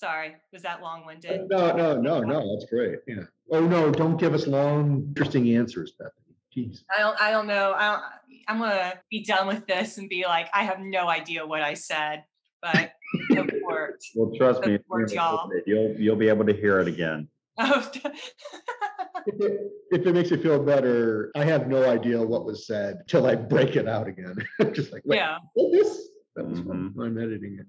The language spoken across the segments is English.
Sorry, was that long-winded? Uh, no, no, no, no, that's great. Yeah. Oh, no, don't give us long, interesting answers, Bethany. Jeez. I don't. I don't know. I don't, I'm gonna be done with this and be like, I have no idea what I said, but it worked. Well, trust me, Good work, y'all. you'll, you'll be able to hear it again. Oh, If it, if it makes you feel better, I have no idea what was said till I break it out again. Just like, wait, yeah. what this? That was fun. Mm-hmm. I'm editing it.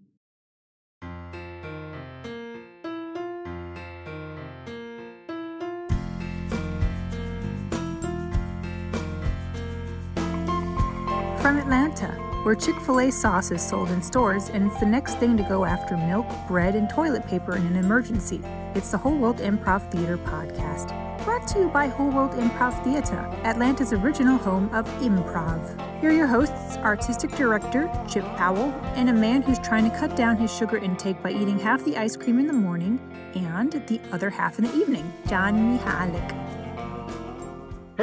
From Atlanta, where Chick fil A sauce is sold in stores and it's the next thing to go after milk, bread, and toilet paper in an emergency, it's the Whole World Improv Theater podcast. Brought to you by Whole World Improv Theater, Atlanta's original home of improv. Here are your hosts artistic director Chip Powell, and a man who's trying to cut down his sugar intake by eating half the ice cream in the morning and the other half in the evening, John Mihalik.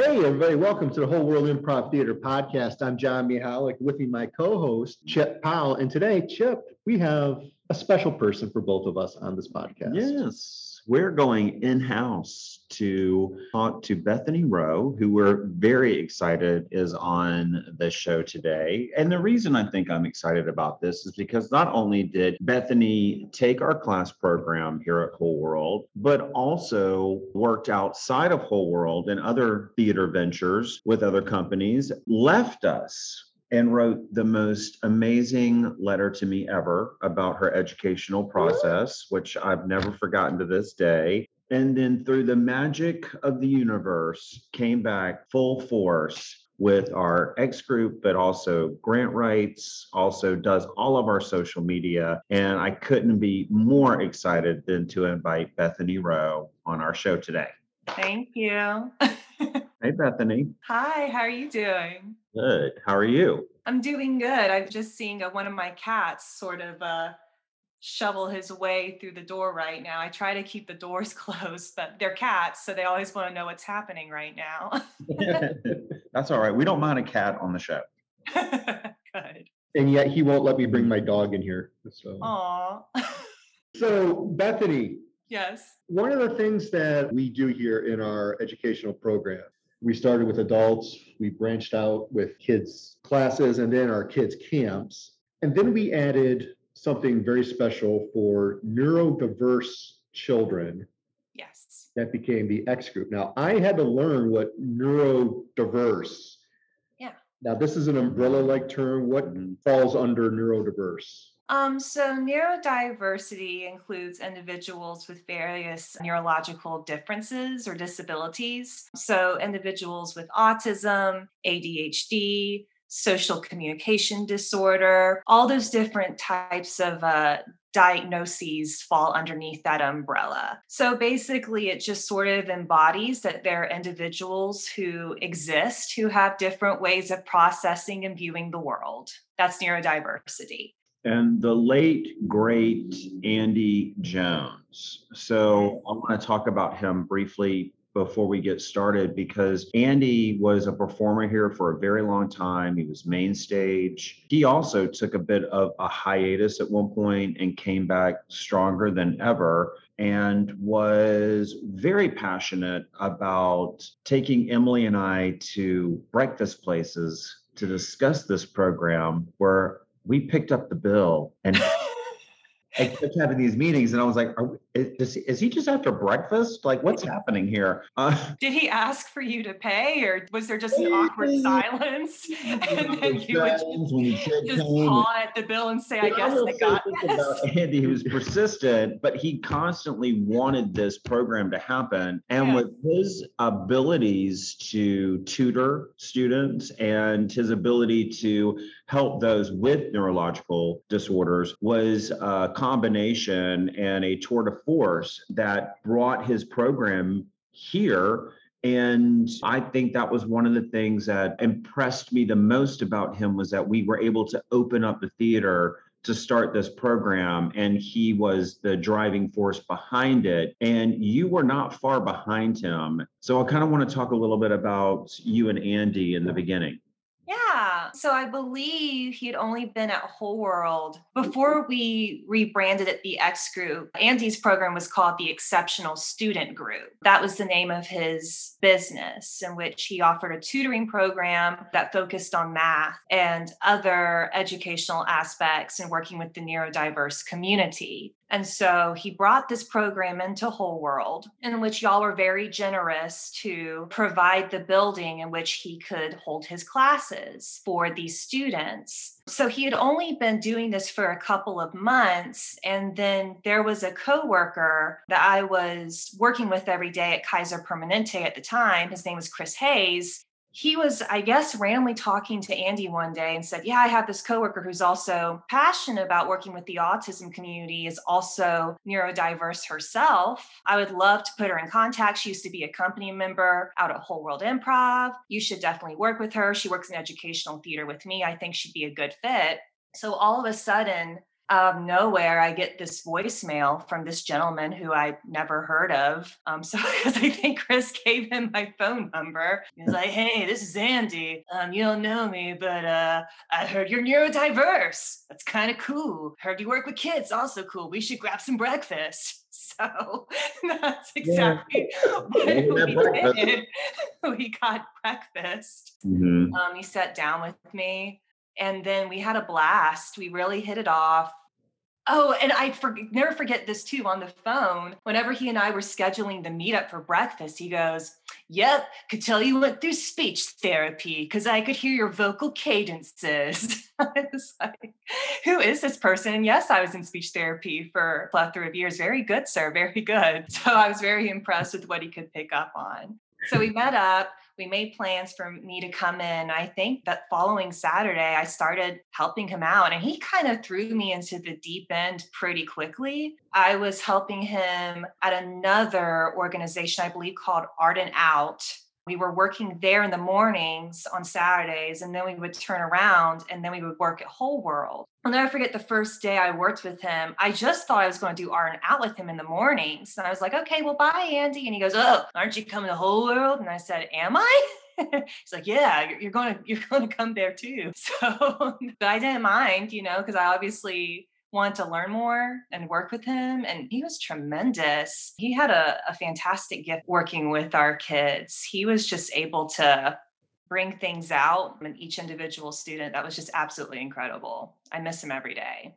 Hey, everybody, welcome to the Whole World Improv Theater podcast. I'm John Mihalik, with me, my co host, Chip Powell. And today, Chip, we have a special person for both of us on this podcast. Yes, we're going in-house to talk to Bethany Rowe, who we're very excited is on the show today. And the reason I think I'm excited about this is because not only did Bethany take our class program here at Whole World, but also worked outside of Whole World and other theater ventures with other companies, left us and wrote the most amazing letter to me ever about her educational process, which I've never forgotten to this day. And then through the magic of the universe, came back full force with our X group, but also grant rights, also does all of our social media. And I couldn't be more excited than to invite Bethany Rowe on our show today. Thank you. Hey, Bethany. Hi. How are you doing? Good. How are you? I'm doing good. I'm just seeing uh, one of my cats sort of uh, shovel his way through the door right now. I try to keep the doors closed, but they're cats, so they always want to know what's happening right now. That's all right. We don't mind a cat on the show. good. And yet, he won't let me bring my dog in here. So, Aw. so Bethany, yes. one of the things that we do here in our educational program, we started with adults, we branched out with kids' classes, and then our kids' camps. And then we added something very special for neurodiverse children Yes. that became the X group. Now, I had to learn what neurodiverse. Yeah. Now, this is an umbrella like term. What Mhm. falls under neurodiverse? Um, so neurodiversity includes individuals with various neurological differences or disabilities. So individuals with autism, ADHD, social communication disorder, all those different types of uh, diagnoses fall underneath that umbrella. So basically, it just sort of embodies that there are individuals who exist who have different ways of processing and viewing the world. That's neurodiversity. And the late, great Andy Jones. So I want to talk about him briefly before we get started because Andy was a performer here for a very long time. He was main stage. He also took a bit of a hiatus at one point and came back stronger than ever and was very passionate about taking Emily and I to breakfast places to discuss this program where we picked up the bill and I kept having these meetings and I was like, Are, we- is, is he just after breakfast? Like, what's happening here? Uh, Did he ask for you to pay, or was there just an awkward silence? And then you would when the kid just came, paw at the bill and say, I guess will I got this this. about Andy, he was persistent, but he constantly wanted this program to happen. And Yeah. with his abilities to tutor students and his ability to help those with neurological disorders was a combination and a tour de force that brought his program here. And I think that was one of the things that impressed me the most about him was that we were able to open up the theater to start this program and he was the driving force behind it. And you were not far behind him. So i kind of want to talk a little bit about you and andy in the beginning. Yeah, Yeah. So I believe he had only been at Whole World mm-hmm. before we rebranded it the X Group. Andy's program was called the Exceptional Student Group. That was the name of his business, in which he offered a tutoring program that focused on math and other educational aspects and working with the neurodiverse community. And so he brought this program into Whole World, in which y'all were very generous to provide the building in which he could hold his classes for these students. So he had only been doing this for a couple of months. And then there was a coworker that I was working with every day at Kaiser Permanente at the time. His name was Chris Hayes he was, I guess, randomly talking to Andy one day and said, Yeah, I have this coworker who's also passionate about working with the autism community, is also neurodiverse herself. I would love to put her in contact. She used to be a company member out at Whole World Improv. You should definitely work with her. She works in educational theater with me. I think she'd be a good fit. So all of a sudden, out of nowhere, I get this voicemail from this gentleman who I never heard of. Um, so because I think Chris gave him my phone number. He's like, "Hey, this is Andy. Um, you don't know me, but uh, I heard you're neurodiverse. That's kind of cool. Heard you work with kids. Also cool. We should grab some breakfast." So that's exactly yeah. what we breakfast. did. We got breakfast. Mm-hmm. Um, he sat down with me and then we had a blast. We really hit it off. Oh, and I for, never forget this too on the phone. Whenever he and I were scheduling the meetup for breakfast, he goes, Yep, could tell you went through speech therapy because I could hear your vocal cadences. I was like, Who is this person? And yes, I was in speech therapy for a plethora of years. Very good, sir. Very good. So I was very impressed with what he could pick up on. So we met up we made plans for me to come in. I think that following Saturday, I started helping him out, and he kind of threw me into the deep end pretty quickly. I was helping him at another organization, I believe called Ardent Out we were working there in the mornings on Saturdays, and then we would turn around and then we would work at Whole World. I'll never forget the first day I worked with him. I just thought I was going to do art and out with him in the mornings. And I was like, okay, well, bye, Andy. And he goes, Oh, aren't you coming to Whole World? And I said, Am I? He's like, yeah, you're, going to you're going to come there too. So, but I didn't mind, you know, because I obviously wanted to learn more and work with him. And he was tremendous. He had a, a fantastic gift working with our kids. He was just able to bring things out in each individual student. That was just absolutely incredible. I miss him every day.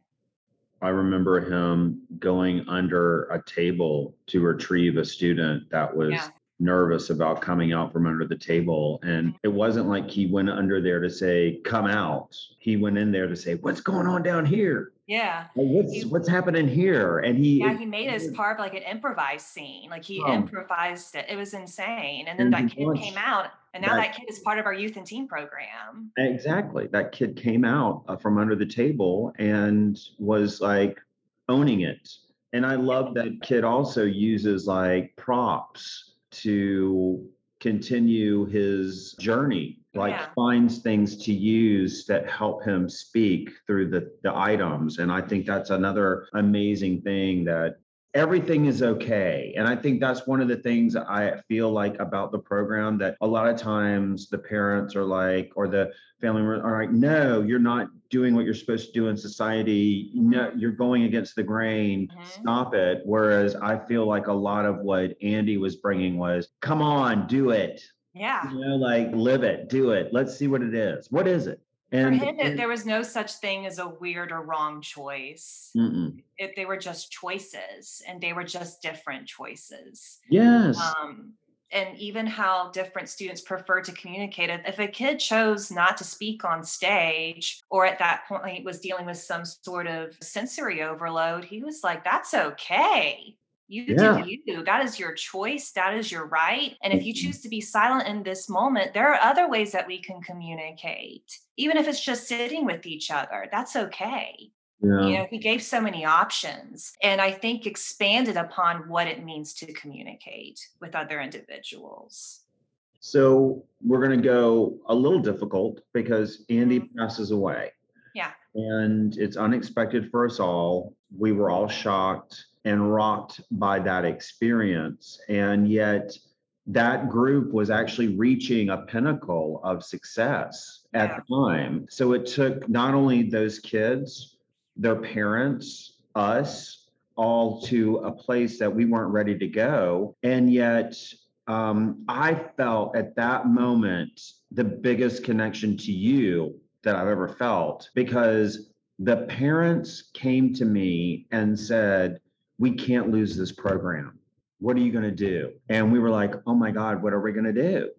I remember him going under a table to retrieve a student that was yeah. Nervous about coming out from under the table. And it wasn't like he went under there to say, come out. He went in there to say, what's going on down here? Yeah. Like, what's he, what's happening here? And he Yeah, he made it as part of like an improvised scene. Like he oh. improvised it. It was insane. And then and that kid came out and now that, that, kid is part of our youth and teen program. Exactly. That kid came out uh, from under the table and was like owning it. And I love that kid also uses like props to continue his journey like yeah. finds things to use that help him speak through the the items and i think that's another amazing thing that everything is okay and i think that's one of the things i feel like about the program that a lot of times the parents are like or the family are like no you're not doing what you're supposed to do in society no mm-hmm. you're going against the grain mm-hmm. stop it whereas i feel like a lot of what andy was bringing was come on do it yeah. You know, like live it, do it. Let's see what it is. What is it? And For him, and, there was no such thing as a weird or wrong choice. It, they were just choices, and they were just different choices. Yes. Um, and even how different students prefer to communicate. If a kid chose not to speak on stage, or at that point was dealing with some sort of sensory overload, he was like, "That's okay." You yeah. do you. That is your choice. That is your right. And if you mm-hmm. choose to be silent in this moment, there are other ways that we can communicate, even if it's just sitting with each other. That's okay. Yeah. You know, he gave so many options and I think expanded upon what it means to communicate with other individuals. So we're going to go a little difficult because Andy mm-hmm. passes away. Yeah. And it's unexpected for us all. We were all shocked and rocked by that experience. And yet, that group was actually reaching a pinnacle of success. at the time. So it took not only those kids, their parents, us, all to a place that we weren't ready to go. And yet, um, I felt at that moment the biggest connection to you that I've ever felt because the parents came to me and said, We can't lose this program. What are you going to do? And we were like, Oh my God, what are we going to do?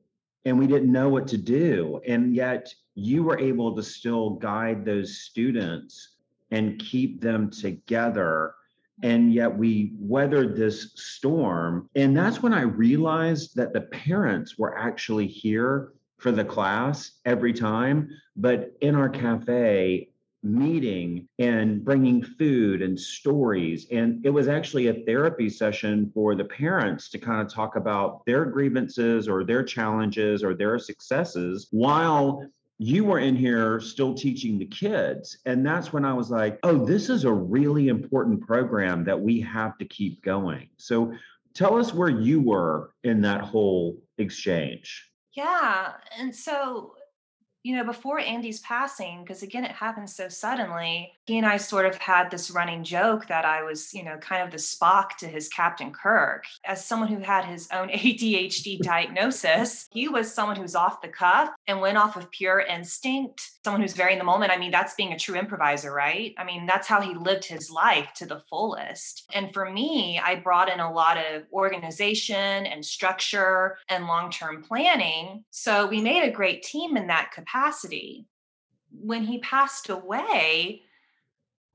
And we didn't know what to do. And yet, you were able to still guide those students and keep them together and yet we weathered this storm. And that's when I realized that the parents were actually here for the class every time, but in our cafe, meeting and bringing food and stories. And it was actually a therapy session for the parents to kind of talk about their grievances or their challenges or their successes while you were in here still teaching the kids. And that's when I was like, oh, this is a really important program that we have to keep going. So tell us where you were in that whole exchange. Yeah. And so, you know, before Andy's passing, because again, it happened so suddenly, he and I sort of had this running joke that I was, you know, kind of the Spock to his Captain Kirk. As someone who had his own ADHD diagnosis, he was someone who's off the cuff and went off of pure instinct, someone who's very in the moment. I mean, that's being a true improviser, right? I mean, that's how he lived his life to the fullest. And for me, I brought in a lot of organization and structure and long term planning. So we made a great team in that capacity. When he passed away,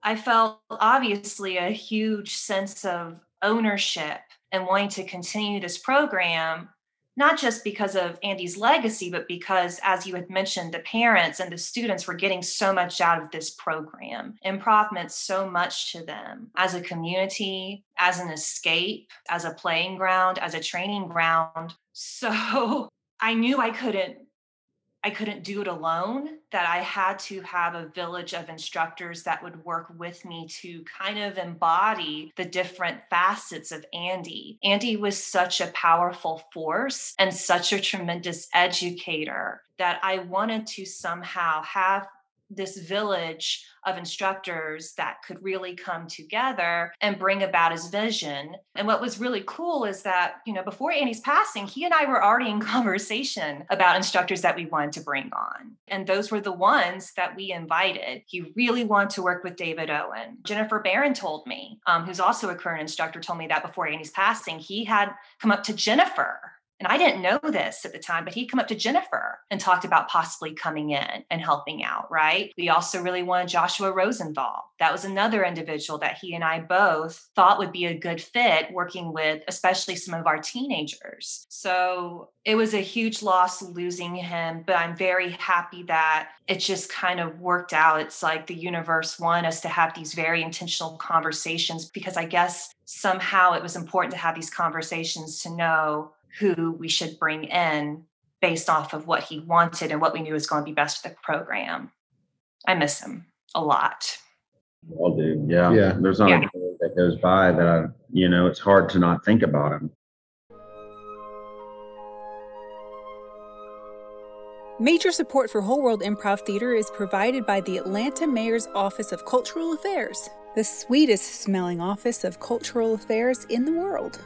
I felt obviously a huge sense of ownership and wanting to continue this program, not just because of Andy's legacy, but because, as you had mentioned, the parents and the students were getting so much out of this program. Improv meant so much to them as a community, as an escape, as a playing ground, as a training ground. So I knew I couldn't I couldn't do it alone, that I had to have a village of instructors that would work with me to kind of embody the different facets of Andy. Andy was such a powerful force and such a tremendous educator that I wanted to somehow have this village of instructors that could really come together and bring about his vision. And what was really cool is that, you know, before Andy's passing, he and I were already in conversation about instructors that we wanted to bring on. And those were the ones that we invited. He really wanted to work with David Owen. Jennifer Barron told me, um, who's also a current instructor, told me that before Andy's passing, he had come up to Jennifer and I didn't know this at the time, but he'd come up to Jennifer and talked about possibly coming in and helping out, right? We also really wanted Joshua Rosenthal. That was another individual that he and I both thought would be a good fit working with, especially some of our teenagers. So it was a huge loss losing him, but I'm very happy that it just kind of worked out. It's like the universe wanted us to have these very intentional conversations because I guess somehow it was important to have these conversations to know who we should bring in based off of what he wanted and what we knew was going to be best for the program. I miss him a lot. All do. Yeah. Yeah. There's not Yeah. a day that goes by that I, you know, it's hard to not think about him. Major support for Whole World Improv Theater is provided by the Atlanta Mayor's Office of Cultural Affairs, the sweetest smelling office of cultural affairs in the world.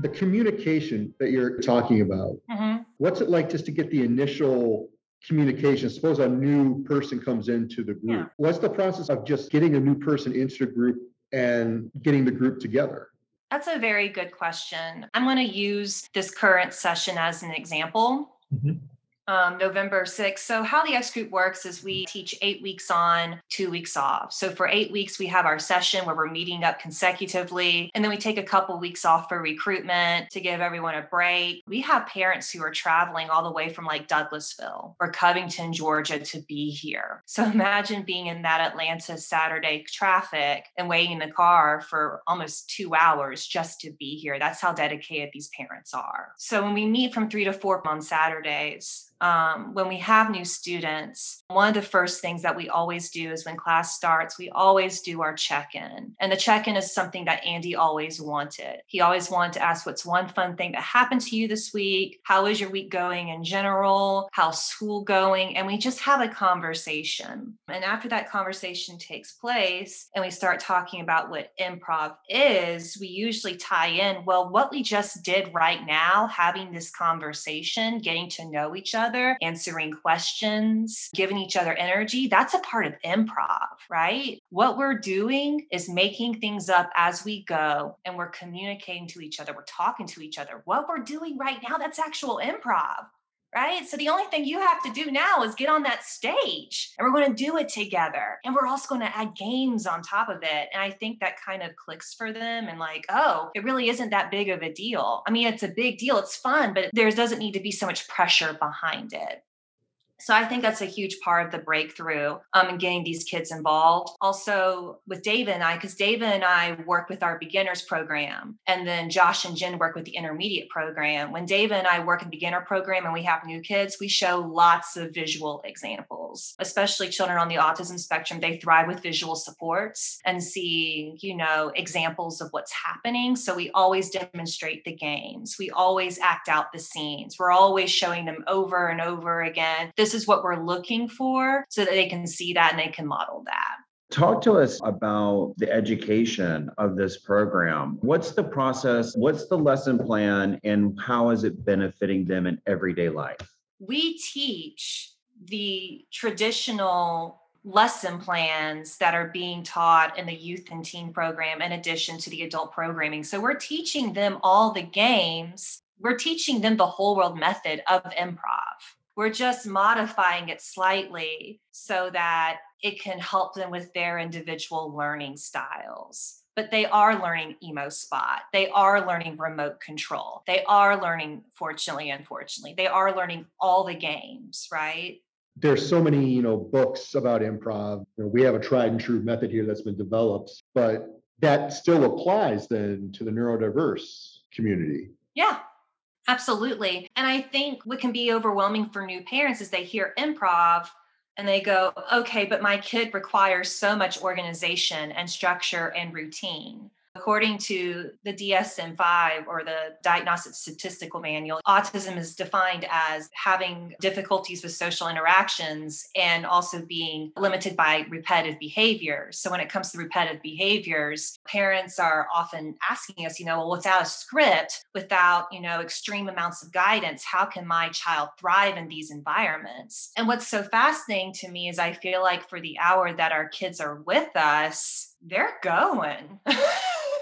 The communication that you're talking about, Mhm. what's it like just to get the initial communication? Suppose a new person comes into the Yeah. group. What's the process of just getting a new person into the group and getting the group together? That's a very good question. I'm going to use this current session as an example. Mhm. Um, November 6th. So, how the X group works is we teach eight weeks on, two weeks off. So, for eight weeks, we have our session where we're meeting up consecutively. And then we take a couple weeks off for recruitment to give everyone a break. We have parents who are traveling all the way from like Douglasville or Covington, Georgia to be here. So, imagine being in that Atlanta Saturday traffic and waiting in the car for almost two hours just to be here. That's how dedicated these parents are. So, when we meet from three to four on Saturdays, um, when we have new students, one of the first things that we always do is when class starts, we always do our check in. And the check in is something that Andy always wanted. He always wanted to ask, What's one fun thing that happened to you this week? How is your week going in general? How's school going? And we just have a conversation. And after that conversation takes place and we start talking about what improv is, we usually tie in, well, what we just did right now, having this conversation, getting to know each other other, answering questions, giving each other energy. That's a part of improv, right? What we're doing is making things up as we go and we're communicating to each other. We're talking to each other. What we're doing right now, that's actual improv right? So the only thing you have to do now is get on that stage and we're going to do it together. And we're also going to add games on top of it. And I think that kind of clicks for them and like, oh, it really isn't that big of a deal. I mean, it's a big deal. It's fun, but there doesn't need to be so much pressure behind it. So I think that's a huge part of the breakthrough um, in getting these kids involved. Also with David and I, because David and I work with our beginners program, and then Josh and Jen work with the intermediate program. When David and I work in beginner program and we have new kids, we show lots of visual examples, especially children on the autism spectrum. They thrive with visual supports and see, you know, examples of what's happening. So we always demonstrate the games. We always act out the scenes. We're always showing them over and over again. This is what we're looking for so that they can see that and they can model that. Talk to us about the education of this program. What's the process? What's the lesson plan? And how is it benefiting them in everyday life? We teach the traditional lesson plans that are being taught in the youth and teen program in addition to the adult programming. So we're teaching them all the games. We're teaching them the whole world method of improv. We're just modifying it slightly so that it can help them with their individual learning styles. But they are learning emo spot. They are learning remote control. They are learning, fortunately, unfortunately, they are learning all the games, right? There's so many, you know, books about improv. You know, we have a tried and true method here that's been developed, but that still applies then to the neurodiverse community. Yeah, Absolutely. And I think what can be overwhelming for new parents is they hear improv and they go, okay, but my kid requires so much organization and structure and routine. According to the DSM 5 or the Diagnostic Statistical Manual, autism is defined as having difficulties with social interactions and also being limited by repetitive behaviors. So, when it comes to repetitive behaviors, parents are often asking us, you know, well, without a script, without, you know, extreme amounts of guidance, how can my child thrive in these environments? And what's so fascinating to me is I feel like for the hour that our kids are with us, they're going.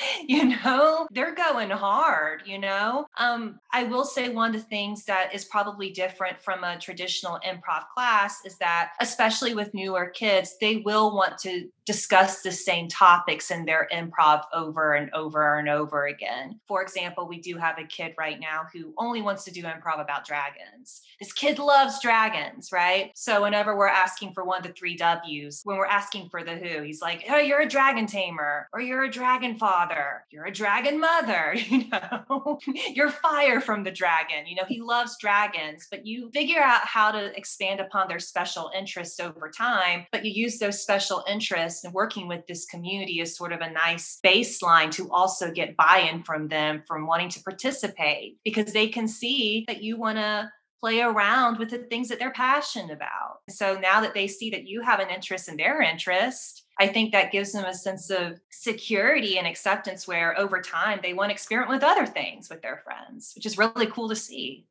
you know they're going hard you know? Um i will say one of the things that is probably different from a traditional improv class is that especially with newer kids they will want to discuss the same topics in their improv over and over and over again. For example we do have a kid right now who only wants to do improv about dragons. This kid loves dragons right? So whenever we're asking for one of the three w's when we're asking for the who he's like oh you're a dragon tamer or you're a dragon father, you're a dragon mother, you know, you're fire from the dragon. You know, he loves dragons, but you figure out how to expand upon their special interests over time. But you use those special interests and working with this community is sort of a nice baseline to also get buy in from them from wanting to participate because they can see that you want to play around with the things that they're passionate about. So now that they see that you have an interest in their interest, I think that gives them a sense of security and acceptance where over time they want to experiment with other things with their friends, which is really cool to see.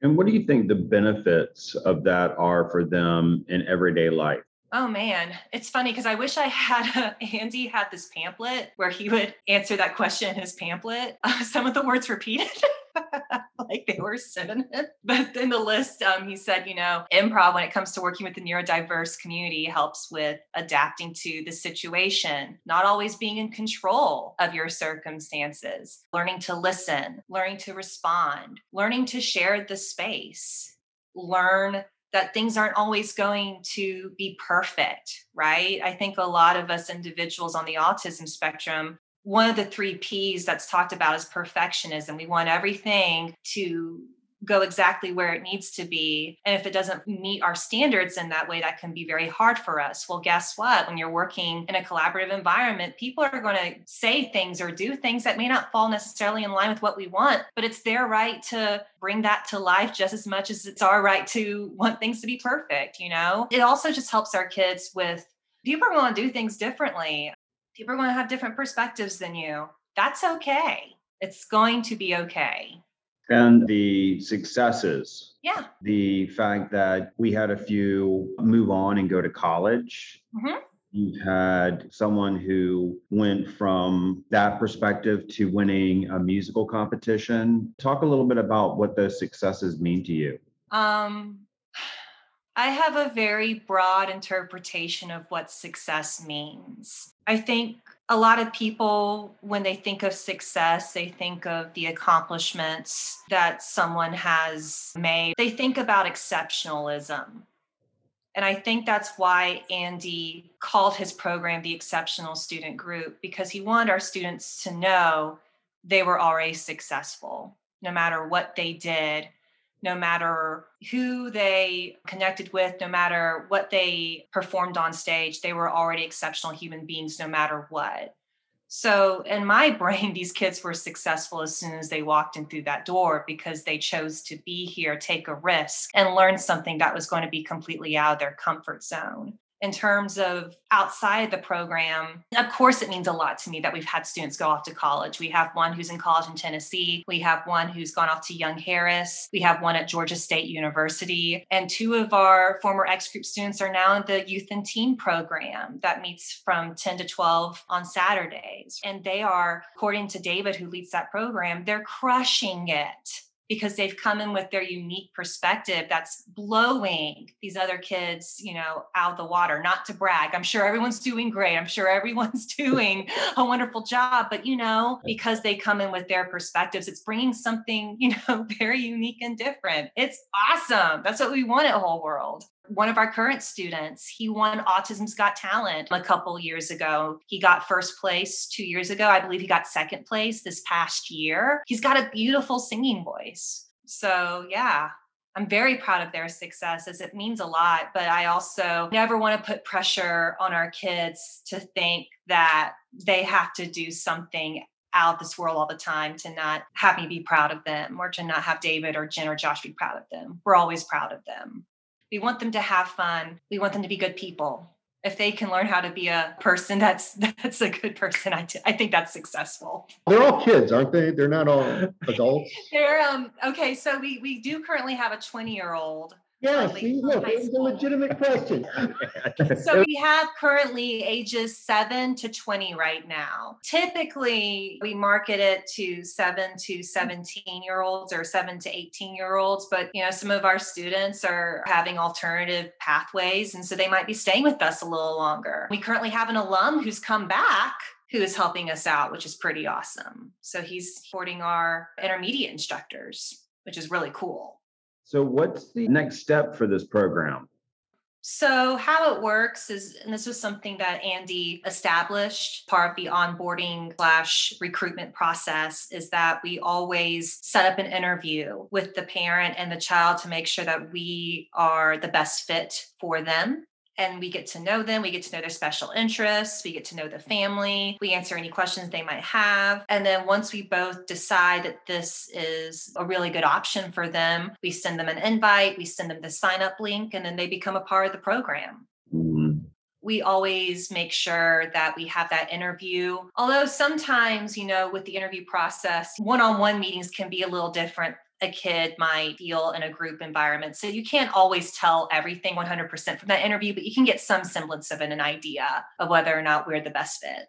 And what do you think the benefits of that are for them in everyday life? Oh man, it's funny because I wish I had a, Andy had this pamphlet where he would answer that question in his pamphlet. Uh, some of the words repeated. like they were synonyms. But in the list, um, he said, you know, improv, when it comes to working with the neurodiverse community, helps with adapting to the situation, not always being in control of your circumstances, learning to listen, learning to respond, learning to share the space, learn that things aren't always going to be perfect, right? I think a lot of us individuals on the autism spectrum one of the three P's that's talked about is perfectionism. We want everything to go exactly where it needs to be. And if it doesn't meet our standards in that way, that can be very hard for us. Well, guess what? When you're working in a collaborative environment, people are going to say things or do things that may not fall necessarily in line with what we want, but it's their right to bring that to life just as much as it's our right to want things to be perfect, you know? It also just helps our kids with people are going to do things differently. People are going to have different perspectives than you. That's okay. It's going to be okay and the successes. Yeah. The fact that we had a few move on and go to college. Mm-hmm. You've had someone who went from that perspective to winning a musical competition. Talk a little bit about what those successes mean to you. Um, I have a very broad interpretation of what success means. I think a lot of people, when they think of success, they think of the accomplishments that someone has made. They think about exceptionalism. And I think that's why Andy called his program the Exceptional Student Group, because he wanted our students to know they were already successful, no matter what they did, no matter who they connected with, no matter what they performed on stage, they were already exceptional human beings, no matter what. So, in my brain, these kids were successful as soon as they walked in through that door because they chose to be here, take a risk, and learn something that was going to be completely out of their comfort zone in terms of outside the program, of course, it means a lot to me that we've had students go off to college. We have one who's in college in Tennessee. We have one who's gone off to Young Harris. We have one at Georgia State University. And two of our former X group students are now in the youth and teen program that meets from 10 to 12 on Saturdays. And they are, according to David, who leads that program, they're crushing it because they've come in with their unique perspective that's blowing these other kids, you know, out the water. Not to brag. I'm sure everyone's doing great. I'm sure everyone's doing a wonderful job, but you know, because they come in with their perspectives, it's bringing something, you know, very unique and different. It's awesome. That's what we want at Whole World one of our current students he won autism's got talent a couple years ago. He got first place two years ago. I believe he got second place this past year. He's got a beautiful singing voice. So yeah i'm very proud of their success as it means a lot but i also never want to put pressure on our kids to think that they have to do something out this world all the time to not have me be proud of them or to not have David or Jen or Josh be proud of them. We're always proud of them. We want them to have fun. We want them to be good people. If they can learn how to be a person that's that's a good person, I, t- I think that's successful. They're all kids, aren't they? They're not all adults. They're um okay. So we we do currently have a 20 year old yeah, see, look, it was a legitimate question. so we have currently ages 7 to 20 right now. Typically, we market it to 7 to 17 year olds or 7 to 18 year olds, but you know, some of our students are having alternative pathways and so they might be staying with us a little longer. We currently have an alum who's come back who is helping us out, which is pretty awesome. So he's supporting our intermediate instructors, which is really cool. So, what's the next step for this program? So, how it works is, and this was something that Andy established, part of the onboarding slash recruitment process, is that we always set up an interview with the parent and the child to make sure that we are the best fit for them and we get to know them. We get to know their special interests. We get to know the family. We answer any questions they might have. And then once we both decide that this is a really good option for them, we send them an invite, we send them the sign up link, and then they become a part of the program. Mm-hmm. We always make sure that we have that interview. Although sometimes, you know, with the interview process, one on one meetings can be a little different a kid might feel in a group environment. So you can't always tell everything 100% from that interview, but you can get some semblance of an, an idea of whether or not we're the best fit.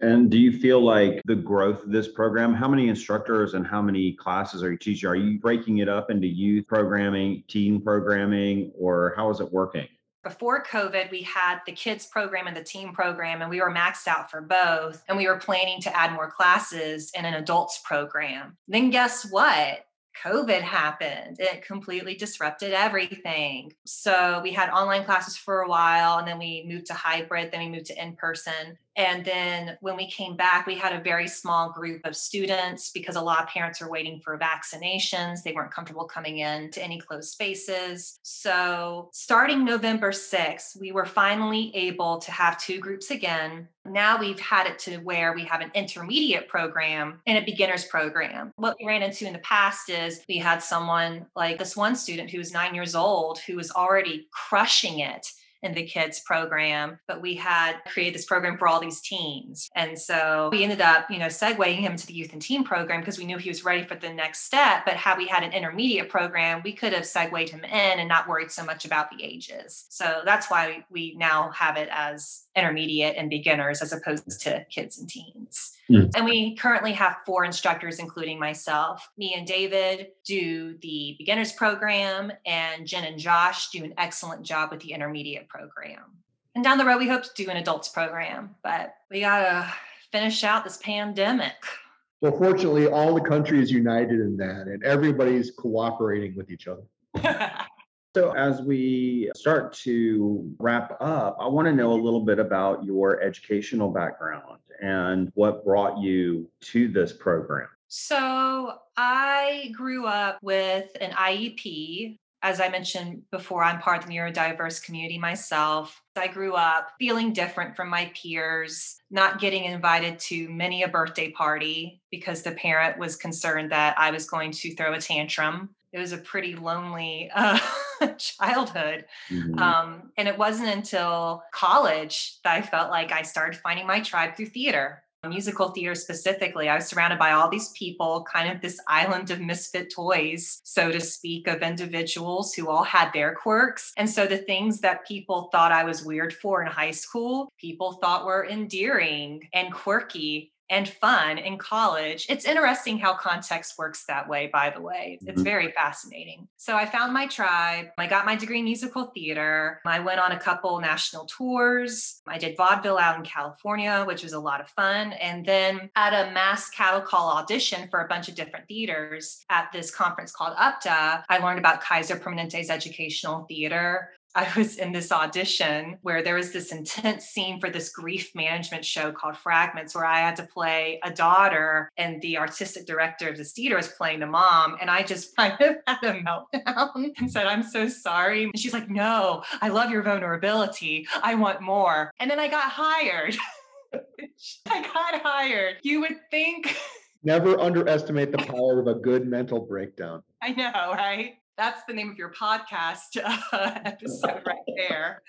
And do you feel like the growth of this program, how many instructors and how many classes are you teaching? Are you breaking it up into youth programming, teen programming, or how is it working? Before COVID, we had the kids program and the teen program, and we were maxed out for both. And we were planning to add more classes in an adults program. Then, guess what? COVID happened. It completely disrupted everything. So we had online classes for a while and then we moved to hybrid, then we moved to in person. And then when we came back, we had a very small group of students because a lot of parents are waiting for vaccinations. They weren't comfortable coming in to any closed spaces. So starting November 6th, we were finally able to have two groups again. Now we've had it to where we have an intermediate program and a beginner's program. What we ran into in the past is we had someone like this one student who was nine years old who was already crushing it in the kids program, but we had created this program for all these teens. And so we ended up, you know, segueing him to the youth and teen program because we knew he was ready for the next step. But had we had an intermediate program, we could have segued him in and not worried so much about the ages. So that's why we now have it as intermediate and beginners as opposed to kids and teens. Mm. And we currently have four instructors, including myself. Me and David do the beginners program, and Jen and Josh do an excellent job with the intermediate program. And down the road, we hope to do an adults program, but we got to finish out this pandemic. Well, fortunately, all the country is united in that, and everybody's cooperating with each other. So, as we start to wrap up, I want to know a little bit about your educational background and what brought you to this program. So, I grew up with an IEP. As I mentioned before, I'm part of the neurodiverse community myself. I grew up feeling different from my peers, not getting invited to many a birthday party because the parent was concerned that I was going to throw a tantrum it was a pretty lonely uh, childhood. Mm-hmm. Um, and it wasn't until college that I felt like I started finding my tribe through theater. Musical theater specifically, I was surrounded by all these people, kind of this island of misfit toys, so to speak, of individuals who all had their quirks. And so the things that people thought I was weird for in high school, people thought were endearing and quirky and fun in college. It's interesting how context works that way, by the way. It's mm-hmm. very fascinating. So I found my tribe. I got my degree in musical theater. I went on a couple national tours. I did vaudeville out in California, which was a lot of fun. And then at a mass cattle call audition for a bunch of different theaters at this conference called UPTA, I learned about Kaiser Permanente's educational theater. I was in this audition where there was this intense scene for this grief management show called Fragments, where I had to play a daughter, and the artistic director of the theater was playing the mom. And I just kind of had a meltdown and said, I'm so sorry. And she's like, No, I love your vulnerability. I want more. And then I got hired. I got hired. You would think. Never underestimate the power of a good mental breakdown. I know, right? That's the name of your podcast uh, episode right there.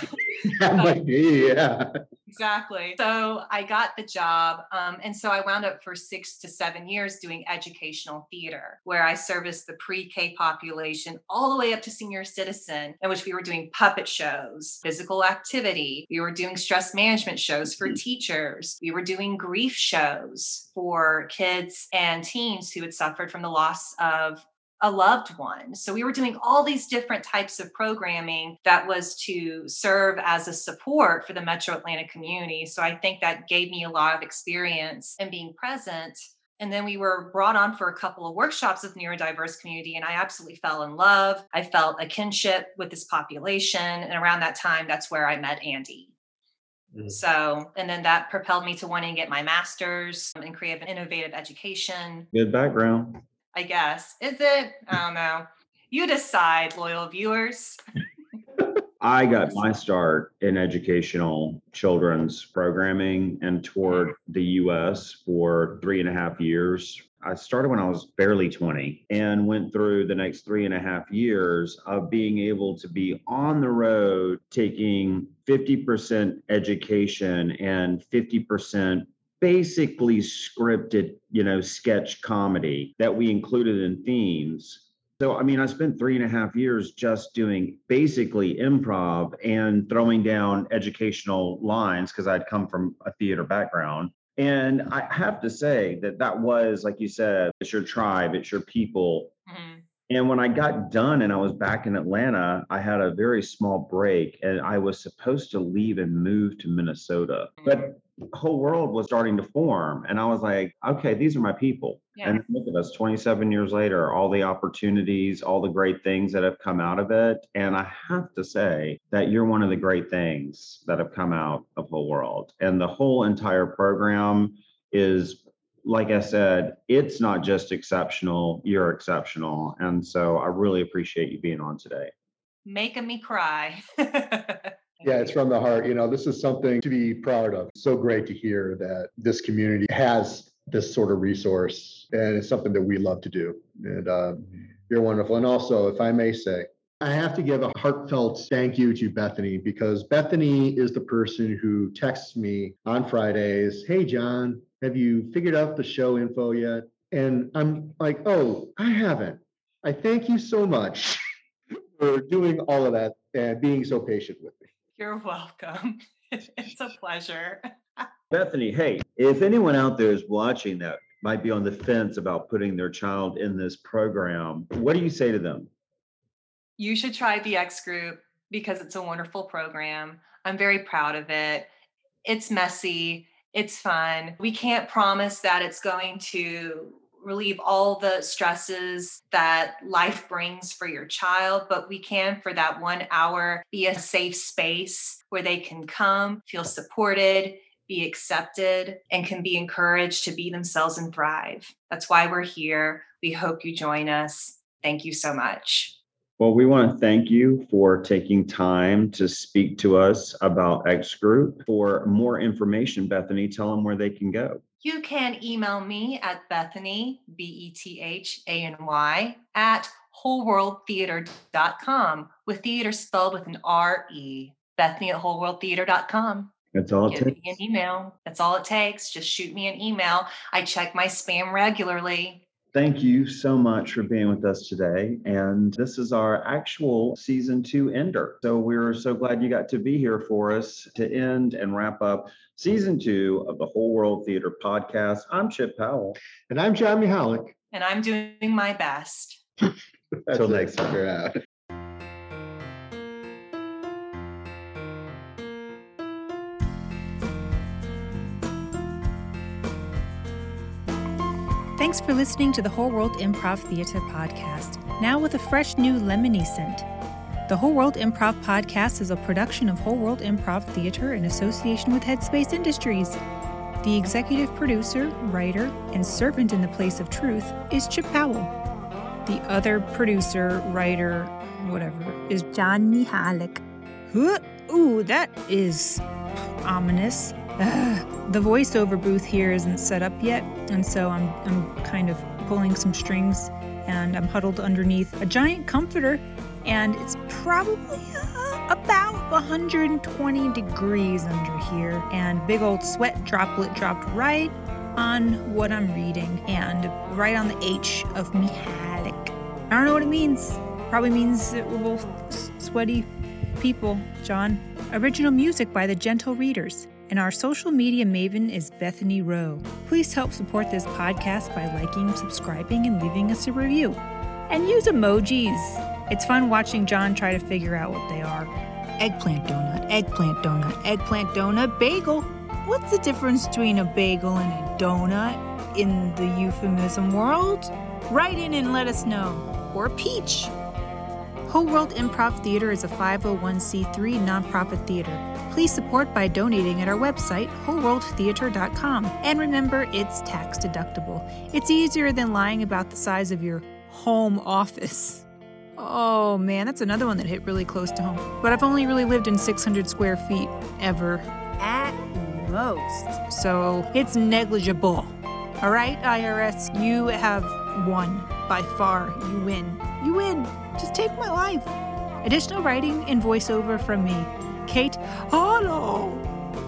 that might be, yeah. Exactly. So I got the job. Um, and so I wound up for six to seven years doing educational theater, where I serviced the pre K population all the way up to senior citizen, in which we were doing puppet shows, physical activity. We were doing stress management shows for mm-hmm. teachers. We were doing grief shows for kids and teens who had suffered from the loss of a loved one. So we were doing all these different types of programming that was to serve as a support for the Metro Atlanta community. So I think that gave me a lot of experience in being present. And then we were brought on for a couple of workshops with neurodiverse community, and I absolutely fell in love. I felt a kinship with this population. And around that time, that's where I met Andy. Mm-hmm. So, and then that propelled me to wanting to get my master's in creative and innovative education. Good background. I guess. Is it? I don't know. You decide, loyal viewers. I got my start in educational children's programming and toured the US for three and a half years. I started when I was barely 20 and went through the next three and a half years of being able to be on the road taking 50% education and 50% basically scripted, you know, sketch comedy that we included in themes. So, I mean, I spent three and a half years just doing basically improv and throwing down educational lines because I'd come from a theater background. And I have to say that that was, like you said, it's your tribe, it's your people. Mm-hmm. And when I got done and I was back in Atlanta, I had a very small break and I was supposed to leave and move to Minnesota. But whole world was starting to form. And I was like, okay, these are my people. Yeah. And look at us 27 years later, all the opportunities, all the great things that have come out of it. And I have to say that you're one of the great things that have come out of Whole World. And the whole entire program is like I said, it's not just exceptional, you're exceptional. And so I really appreciate you being on today. Making me cry. Yeah, it's from the heart. You know, this is something to be proud of. So great to hear that this community has this sort of resource, and it's something that we love to do. And uh, you're wonderful. And also, if I may say, I have to give a heartfelt thank you to Bethany because Bethany is the person who texts me on Fridays, Hey, John, have you figured out the show info yet? And I'm like, Oh, I haven't. I thank you so much for doing all of that and being so patient with. You're welcome. It's a pleasure. Bethany, hey, if anyone out there is watching that might be on the fence about putting their child in this program, what do you say to them? You should try the X group because it's a wonderful program. I'm very proud of it. It's messy, it's fun. We can't promise that it's going to relieve all the stresses that life brings for your child, but we can, for that one hour, be a safe space where they can come, feel supported, be accepted, and can be encouraged to be themselves and thrive. That's why we're here. We hope you join us. Thank you so much. Well, we want to thank you for taking time to speak to us about X Group. For more information, Bethany, tell them where they can go. You can email me at Bethany, B E T H A N Y, at wholeworldtheatre.com, with theater spelled with an R E. Bethany at wholeworldtheatre.com. That's all it Give me takes. an email. That's all it takes. Just shoot me an email. I check my spam regularly. Thank you so much for being with us today. And this is our actual season two ender. So we're so glad you got to be here for us to end and wrap up season two of the Whole World Theater podcast. I'm Chip Powell. And I'm John Mihalik. And I'm doing my best. Until next time. You're out. Thanks for listening to the Whole World Improv Theater podcast, now with a fresh new lemony scent. The Whole World Improv podcast is a production of Whole World Improv Theater in association with Headspace Industries. The executive producer, writer, and servant in the place of truth is Chip Powell. The other producer, writer, whatever, is John Mihalik. Ooh, that is ominous. The voiceover booth here isn't set up yet, and so I'm I'm kind of pulling some strings, and I'm huddled underneath a giant comforter, and it's probably uh, about 120 degrees under here, and big old sweat droplet dropped right on what I'm reading, and right on the H of Mihalik. I don't know what it means. Probably means that we're both sweaty people, John. Original music by the Gentle Readers. And our social media maven is Bethany Rowe. Please help support this podcast by liking, subscribing, and leaving us a review. And use emojis. It's fun watching John try to figure out what they are. Eggplant donut, eggplant donut, eggplant donut, bagel. What's the difference between a bagel and a donut in the euphemism world? Write in and let us know. Or peach. Whole World Improv Theater is a 501c3 nonprofit theater. Please support by donating at our website, wholeworldtheatre.com. And remember, it's tax deductible. It's easier than lying about the size of your home office. Oh man, that's another one that hit really close to home. But I've only really lived in 600 square feet ever. At most. So it's negligible. All right, IRS, you have won. By far, you win. You win. Just take my life. Additional writing and voiceover from me, Kate Hollow.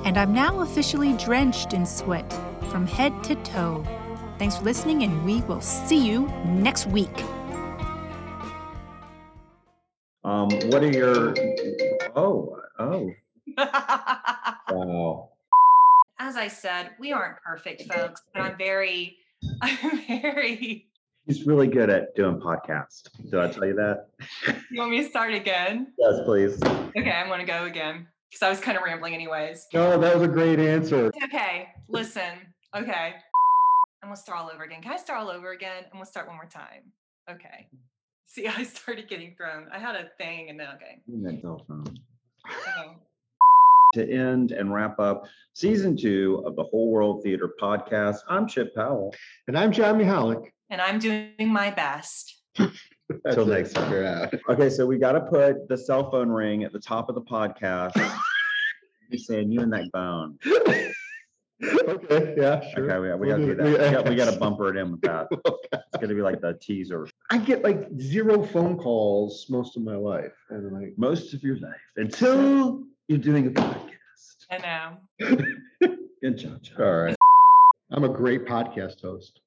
And I'm now officially drenched in sweat from head to toe. Thanks for listening, and we will see you next week. Um, what are your, oh, oh, wow. As I said, we aren't perfect, folks, but I'm very, I'm very. He's really good at doing podcasts. Did I tell you that? You want me to start again? Yes, please. Okay, I'm going to go again. because I was kind of rambling anyways. No, that was a great answer. Okay, listen. Okay. I'm gonna start all over again. Can I start all over again? I'm gonna start one more time. Okay. See, I started getting thrown. I had a thing and then okay. That cell phone. okay. To end and wrap up season two of the Whole World Theater podcast, I'm Chip Powell. And I'm John Mihalik. And I'm doing my best. Until next time. Figure out. Okay, so we got to put the cell phone ring at the top of the podcast. He's saying you and that bone. Okay, yeah, sure. Okay, we, we We'll gotta do do- that. we- We got, we gotta bumper it in with that. Okay. It's gonna be like the teaser. I get like zero phone calls most of my life. And like, Most of your life until you're doing a podcast. I know. Good job, John. all right. I'm a great podcast host.